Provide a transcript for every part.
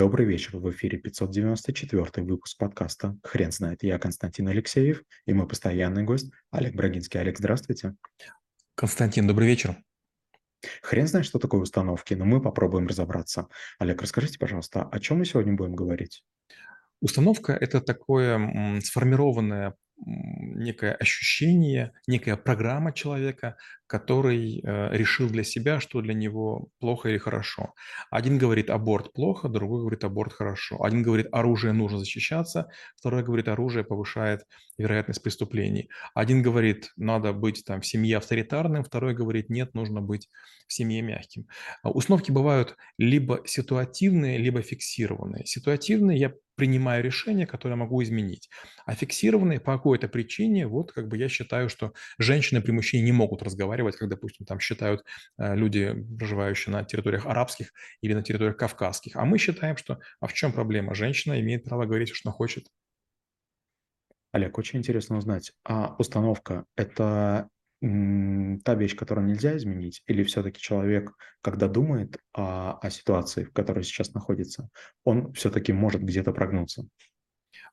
Добрый вечер. В эфире 594 выпуск подкаста «Хрен знает». Я Константин Алексеев и мой постоянный гость Олег Брагинский. Олег, здравствуйте. Константин, добрый вечер. Хрен знает, что такое установки, но мы попробуем разобраться. Олег, расскажите, пожалуйста, о чем мы сегодня будем говорить? Установка– это такое сформированное некое ощущение, некая программа человека, который э, решил для себя, что для него плохо или хорошо. Один говорит аборт плохо, другой говорит аборт хорошо. Один говорит оружие нужно защищаться, второй говорит оружие повышает вероятность преступлений. Один говорит надо быть там в семье авторитарным, второй говорит нет, нужно быть в семье мягким. А установки бывают либо ситуативные, либо фиксированные. Ситуативные я принимаю решение, которое могу изменить. А фиксированные по какой-то причине, вот как бы я считаю, что женщины при мужчине не могут разговаривать, как, допустим, там считают э, люди, проживающие на территориях арабских или на территориях кавказских. А мы считаем, что а в чем проблема? Женщина имеет право говорить, что хочет. Олег, очень интересно узнать, а установка – это та вещь, которую нельзя изменить, или все-таки человек, когда думает о, о ситуации, в которой сейчас находится, он все-таки может где-то прогнуться?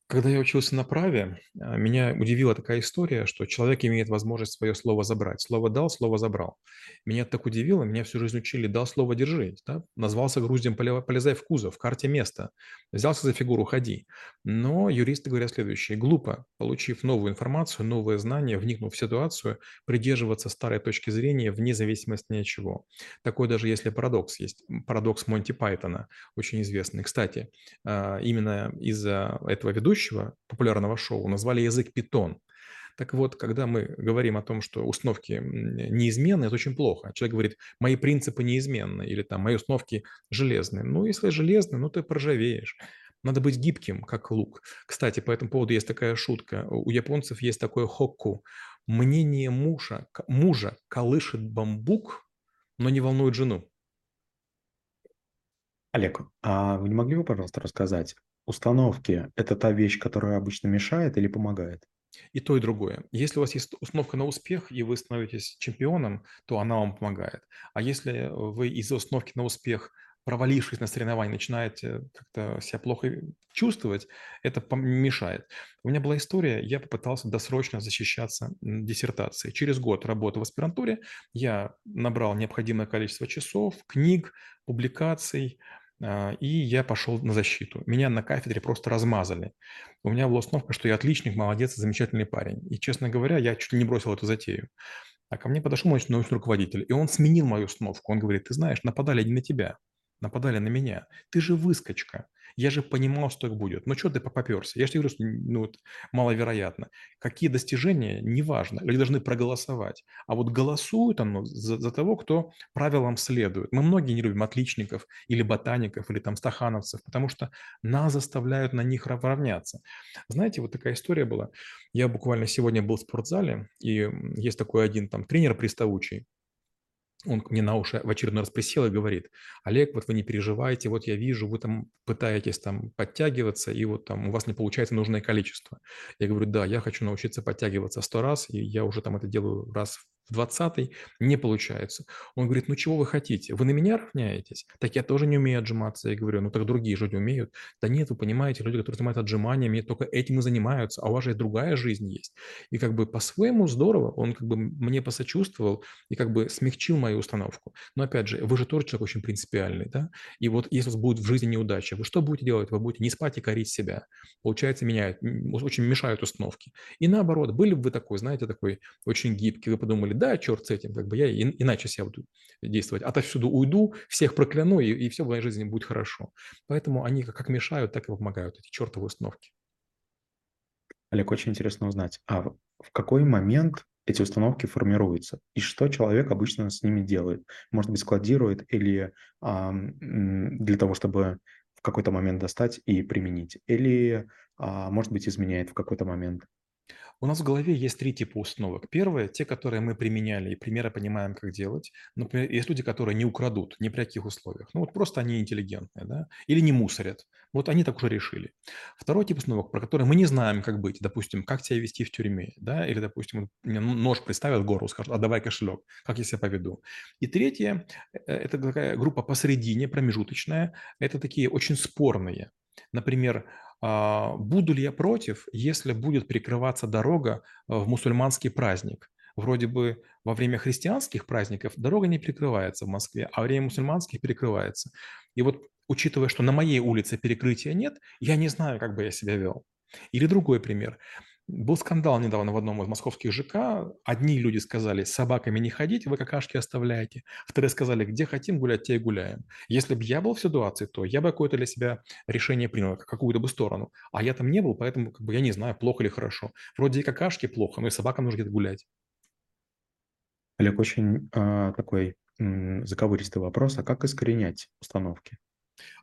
Когда я учился на праве, а, меня удивила такая история, что человек имеет возможность свое слово забрать. Слово дал, слово забрал. Меня это так удивило, меня всю жизнь учили «дал слово, держи». Да? Назвался груздем «полезай в кузов», в карте место. Взялся за фигуру «ходи». Но юристы говорят следующее. Глупо, получив новую информацию, новые знания, вникнув в ситуацию, придерживаться старой точки зрения вне зависимости ни от чего. Такой даже если парадокс есть. Парадокс Монти Пайтона, очень известный. Кстати, а, именно из-за этого ведущего ведущего популярного шоу назвали язык питон. Так вот, когда мы говорим о том, что установки неизменны, это очень плохо. Человек говорит, мои принципы неизменны, или там, мои установки железные. Ну, если железные, ну, ты проржавеешь. Надо быть гибким, как лук. Кстати, по этому поводу есть такая шутка. У японцев есть такое хокку. Мнение мужа, мужа колышет бамбук, но не волнует жену. Олег, а вы не могли бы, пожалуйста, рассказать, Установки– это та вещь, которая обычно мешает или помогает? И то, и другое. Если у вас есть установка на успех, и вы становитесь чемпионом, то она вам помогает. А если вы из-за установки на успех, провалившись на соревновании, начинаете как-то себя плохо чувствовать, это мешает. У меня была история, я попытался досрочно защищаться диссертацией. Через год работы в аспирантуре я набрал необходимое количество часов, книг, публикаций, и я пошел на защиту. Меня на кафедре просто размазали. У меня была установка, что я отличник, молодец, замечательный парень. И, честно говоря, я чуть ли не бросил эту затею. А ко мне подошел мой научный руководитель, и он сменил мою установку. Он говорит, ты знаешь, нападали не на тебя, нападали на меня. Ты же выскочка. Я же понимал, что так будет. Но что ты поперся? Я же тебе говорю, что ну, вот, маловероятно. Какие достижения, неважно. Люди должны проголосовать. А вот голосуют оно за, за того, кто правилам следует. Мы многие не любим отличников или ботаников, или там стахановцев, потому что нас заставляют на них равняться. Знаете, вот такая история была. Я буквально сегодня был в спортзале, и есть такой один там тренер приставучий, он мне на уши в очередной раз присел и говорит, Олег, вот вы не переживайте, вот я вижу, вы там пытаетесь там подтягиваться, и вот там у вас не получается нужное количество. Я говорю, да, я хочу научиться подтягиваться сто раз, и я уже там это делаю раз в 20 не получается. Он говорит, ну чего вы хотите? Вы на меня равняетесь? Так я тоже не умею отжиматься. Я говорю, ну так другие же умеют. Да нет, вы понимаете, люди, которые занимаются отжиманиями, только этим и занимаются, а у вас же и другая жизнь есть. И как бы по-своему здорово, он как бы мне посочувствовал и как бы смягчил мою установку. Но опять же, вы же тоже человек очень принципиальный, да? И вот если у вас будет в жизни неудача, вы что будете делать? Вы будете не спать и корить себя. Получается, меняют, очень мешают установки. И наоборот, были бы вы такой, знаете, такой очень гибкий, вы подумали, да, черт с этим, как бы я иначе себя буду действовать. Отовсюду уйду, всех прокляну, и, и все в моей жизни будет хорошо. Поэтому они как мешают, так и помогают, эти чертовы установки. Олег, очень интересно узнать, а в какой момент эти установки формируются, и что человек обычно с ними делает? Может быть, складирует или а, для того, чтобы в какой-то момент достать и применить, или, а, может быть, изменяет в какой-то момент? У нас в голове есть три типа установок. Первое– те, которые мы применяли и примеры понимаем, как делать. Например, есть люди, которые не украдут ни при каких условиях. Ну вот просто они интеллигентные, да, или не мусорят. Вот они так уже решили. Второй тип установок, про который мы не знаем, как быть. Допустим, как себя вести в тюрьме, да, или, допустим, мне нож представят горло, скажут, а давай кошелек, как я себя поведу. И третье, э, это такая группа посередине, промежуточная, это такие очень спорные. Например, буду ли я против, если будет перекрываться дорога в мусульманский праздник? Вроде бы во время христианских праздников дорога не перекрывается в Москве, а во время мусульманских перекрывается. И вот учитывая, что на моей улице перекрытия нет, я не знаю, как бы я себя вел. Или другой пример. Был скандал недавно в одном из московских ЖК. Одни люди сказали, с собаками не ходить, вы какашки оставляете. Вторые сказали, где хотим гулять, те и гуляем. Если бы я был в ситуации, то я бы какое-то для себя решение принял, какую-то бы сторону. А я там не был, поэтому как бы, я не знаю, плохо или хорошо. Вроде и какашки плохо, но и собакам нужно где-то гулять. Олег, очень э, такой м, заковыристый вопрос. А как искоренять установки?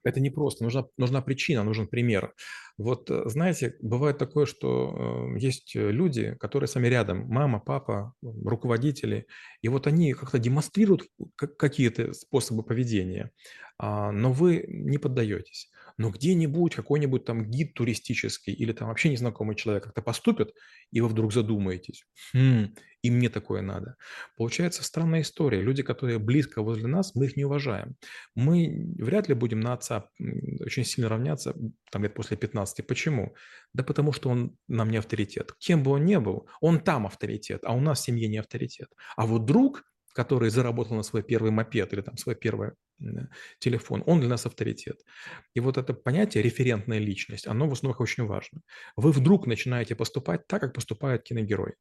Это не просто, нужна, нужна причина, нужен пример. Вот э, знаете, бывает такое, что э, есть люди, которые сами рядом, мама, папа, руководители, и вот они как-то демонстрируют какие-то способы поведения, а, но вы не поддаетесь. Но где-нибудь какой-нибудь там гид туристический или там вообще незнакомый человек как-то поступит, и вы вдруг задумаетесь, хм, и мне такое надо. Получается странная история. Люди, которые близко возле нас, мы их не уважаем. Мы вряд ли будем на отца очень сильно равняться там лет после 15. Почему? Да потому что он нам не авторитет. Кем бы он ни был, он там авторитет, а у нас в семье не авторитет. А вот друг, который заработал на свой первый мопед или там свой первый телефон, он для нас авторитет. И вот это понятие референтная личность, оно в основах очень важно. Вы вдруг начинаете поступать так, как поступает киногерой.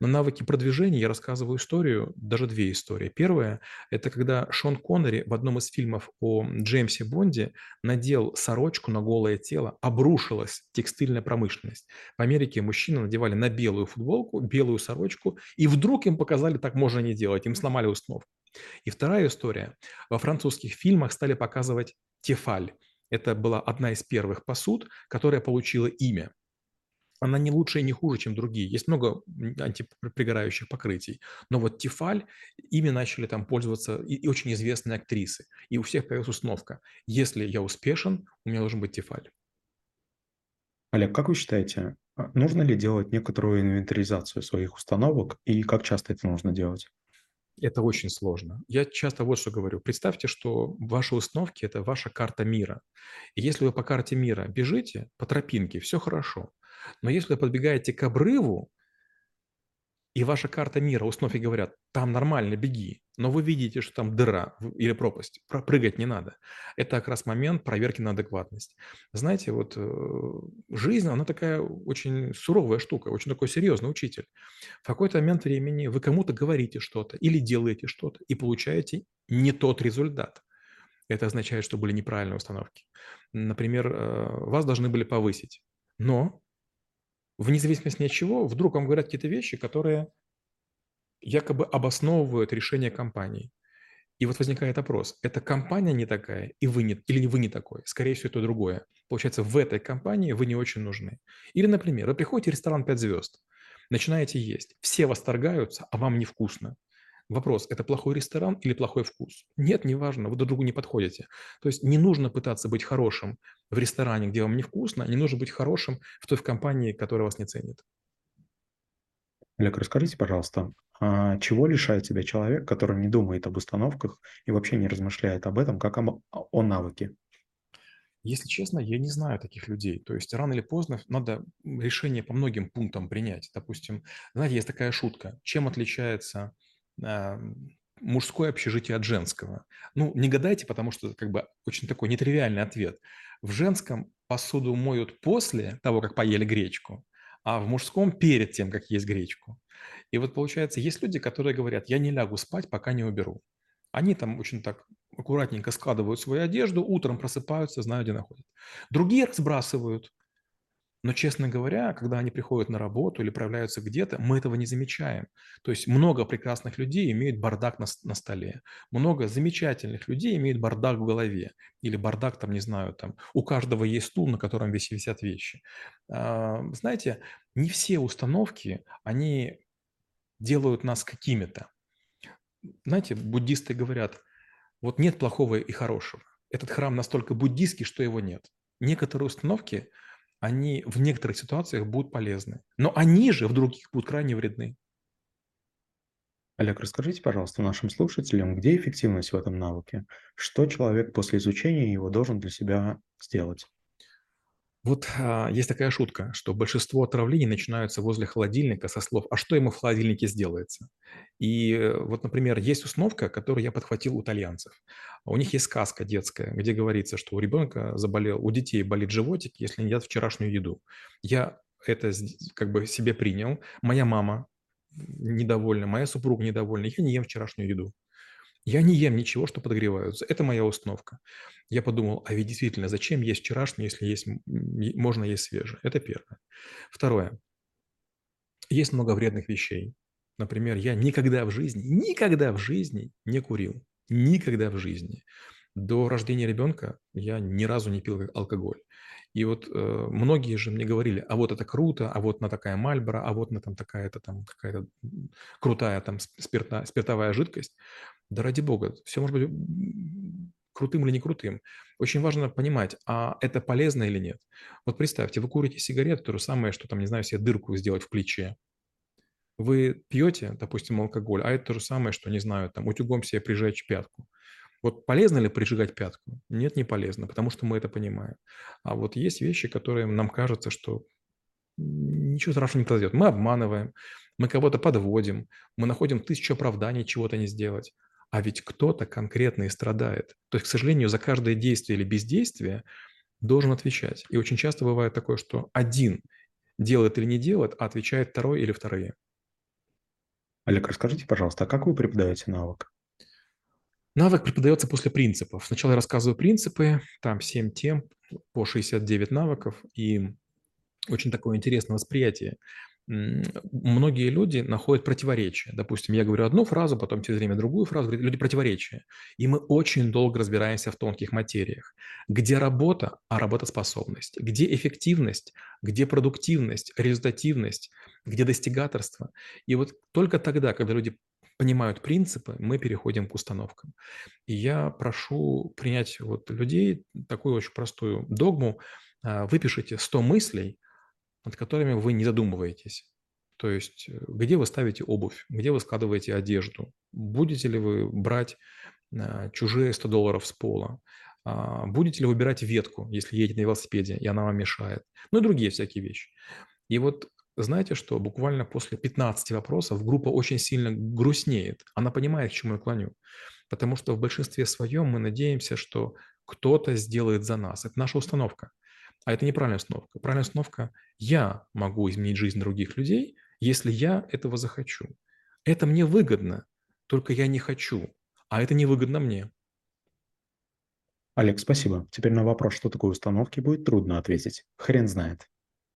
На навыки продвижения я рассказываю историю, даже две истории. Первая – это когда Шон Коннери в одном из фильмов о Джеймсе Бонде надел сорочку на голое тело, обрушилась текстильная промышленность. В Америке мужчины надевали на белую футболку, белую сорочку, и вдруг им показали, так можно не делать, им сломали установку. И вторая история. Во французских фильмах стали показывать Тефаль. Это была одна из первых посуд, которая получила имя она не лучше и не хуже, чем другие. Есть много антипригорающих покрытий. Но вот Тефаль, ими начали там пользоваться и, и очень известные актрисы. И у всех появилась установка. Если я успешен, у меня должен быть Тефаль. Олег, как вы считаете, а, нужно ли делать некоторую инвентаризацию своих установок и как часто это нужно делать? Это очень сложно. Я часто вот что говорю. Представьте, что ваши установки – это ваша карта мира. И если вы по карте мира бежите, по тропинке, все хорошо. Но если вы подбегаете к обрыву, и ваша карта мира, установки говорят, там нормально, беги, но вы видите, что там дыра или пропасть, прыгать не надо. Это как раз момент проверки на адекватность. Знаете, вот э, жизнь, она такая очень суровая штука, очень такой серьезный учитель. В какой-то момент времени вы кому-то говорите что-то или делаете что-то и получаете не тот результат. Это означает, что были неправильные установки. Например, э, вас должны были повысить, но вне зависимости от чего, вдруг вам говорят какие-то вещи, которые якобы обосновывают решение компании. И вот возникает вопрос, это компания не такая, и вы не, или вы не такой, скорее всего, это другое. Получается, в этой компании вы не очень нужны. Или, например, вы приходите в ресторан 5 звезд, начинаете есть, все восторгаются, а вам невкусно. Вопрос, это плохой ресторан или плохой вкус? Нет, неважно, вы друг другу не подходите. То есть не нужно пытаться быть хорошим в ресторане, где вам невкусно, не нужно быть хорошим в той в компании, которая вас не ценит. Олег, расскажите, пожалуйста, а чего лишает себя человек, который не думает об установках и вообще не размышляет об этом, как о, о навыке? Если честно, я не знаю таких людей. То есть рано или поздно надо решение по многим пунктам принять. Допустим, знаете, есть такая шутка. Чем отличается мужское общежитие от женского? Ну, не гадайте, потому что как бы очень такой нетривиальный ответ. В женском посуду моют после того, как поели гречку, а в мужском перед тем, как есть гречку. И вот получается, есть люди, которые говорят, я не лягу спать, пока не уберу. Они там очень так аккуратненько складывают свою одежду, утром просыпаются, знают, где находят. Другие разбрасывают. Но, честно говоря, когда они приходят на работу или проявляются где-то, мы этого не замечаем. То есть много прекрасных людей имеют бардак на, на столе. Много замечательных людей имеют бардак в голове. Или бардак, там, не знаю, там, у каждого есть стул, на котором висят вещи. А, знаете, не все установки, они делают нас какими-то. Знаете, буддисты говорят, вот нет плохого и хорошего. Этот храм настолько буддийский, что его нет. некоторые установки, они в некоторых ситуациях будут полезны, но они же в других будут крайне вредны. Олег, расскажите, пожалуйста, нашим слушателям, где эффективность в этом навыке? Что человек после изучения его должен для себя сделать? Вот а, есть такая шутка, что большинство отравлений начинаются возле холодильника со слов «а что ему в холодильнике сделается?». И э, вот, например, есть установка, которую я подхватил у итальянцев. У них есть сказка детская, где говорится, что у ребенка заболел, у детей болит животик, если не едят вчерашнюю еду. Я это как бы себе принял. Моя мама недовольна, моя супруга недовольна, я не ем вчерашнюю еду. Я не ем ничего, что подогреваются. Это моя установка. Я подумал, а ведь действительно, зачем есть вчерашнее, если есть, можно есть свежее? Это первое. Второе. Есть много вредных вещей. Например, я никогда в жизни, никогда в жизни не курил. Никогда в жизни. До рождения ребенка я ни разу не пил алкоголь. И вот э, многие же мне говорили, а вот это круто, а вот на такая мальбора, а вот на там такая-то там какая-то крутая там спирта, спиртовая жидкость. Да ради бога, все может быть крутым или не крутым. Очень важно понимать, а это полезно или нет. Вот представьте, вы курите сигарету, то же самое, что там, не знаю, себе дырку сделать в плече. Вы пьете, допустим, алкоголь, а это то же самое, что, не знаю, там утюгом себе прижечь пятку. Вот полезно ли прижигать пятку? Нет, не полезно, потому что мы это понимаем. А вот есть вещи, которые нам кажется, что ничего страшного не произойдет. Мы обманываем, мы кого-то подводим, мы находим тысячу оправданий чего-то не сделать. А ведь кто-то конкретно и страдает. То есть, к сожалению, за каждое действие или бездействие должен отвечать. И очень часто бывает такое, что один делает или не делает, а отвечает второй или вторые. Олег, расскажите, пожалуйста, а как вы преподаете навык? Навык преподается после принципов. Сначала я рассказываю принципы, там 7 тем по 69 навыков, и очень такое интересное восприятие. Многие люди находят противоречия. Допустим, я говорю одну фразу, потом через время другую фразу, говорят, люди противоречия. И мы очень долго разбираемся в тонких материях. Где работа, а работоспособность? Где эффективность? Где продуктивность, результативность? Где достигаторство? И вот только тогда, когда люди понимают принципы, мы переходим к установкам. И я прошу принять вот людей такую очень простую догму. А, выпишите 100 мыслей, над которыми вы не задумываетесь. То есть э, где вы ставите обувь, где вы складываете одежду, будете ли вы брать а, чужие 100 долларов с пола, а, будете ли выбирать ветку, если едете на велосипеде, и она вам мешает, ну и другие всякие вещи. И вот знаете, что буквально после 15 вопросов группа очень сильно грустнеет. Она понимает, к чему я клоню. Потому что в большинстве своем мы надеемся, что кто-то сделает за нас. Это наша установка. А это неправильная установка. Правильная установка – я могу изменить жизнь других людей, если я этого захочу. Это мне выгодно, только я не хочу. А это невыгодно мне. Олег, спасибо. Теперь на вопрос, что такое установки, будет трудно ответить. Хрен знает.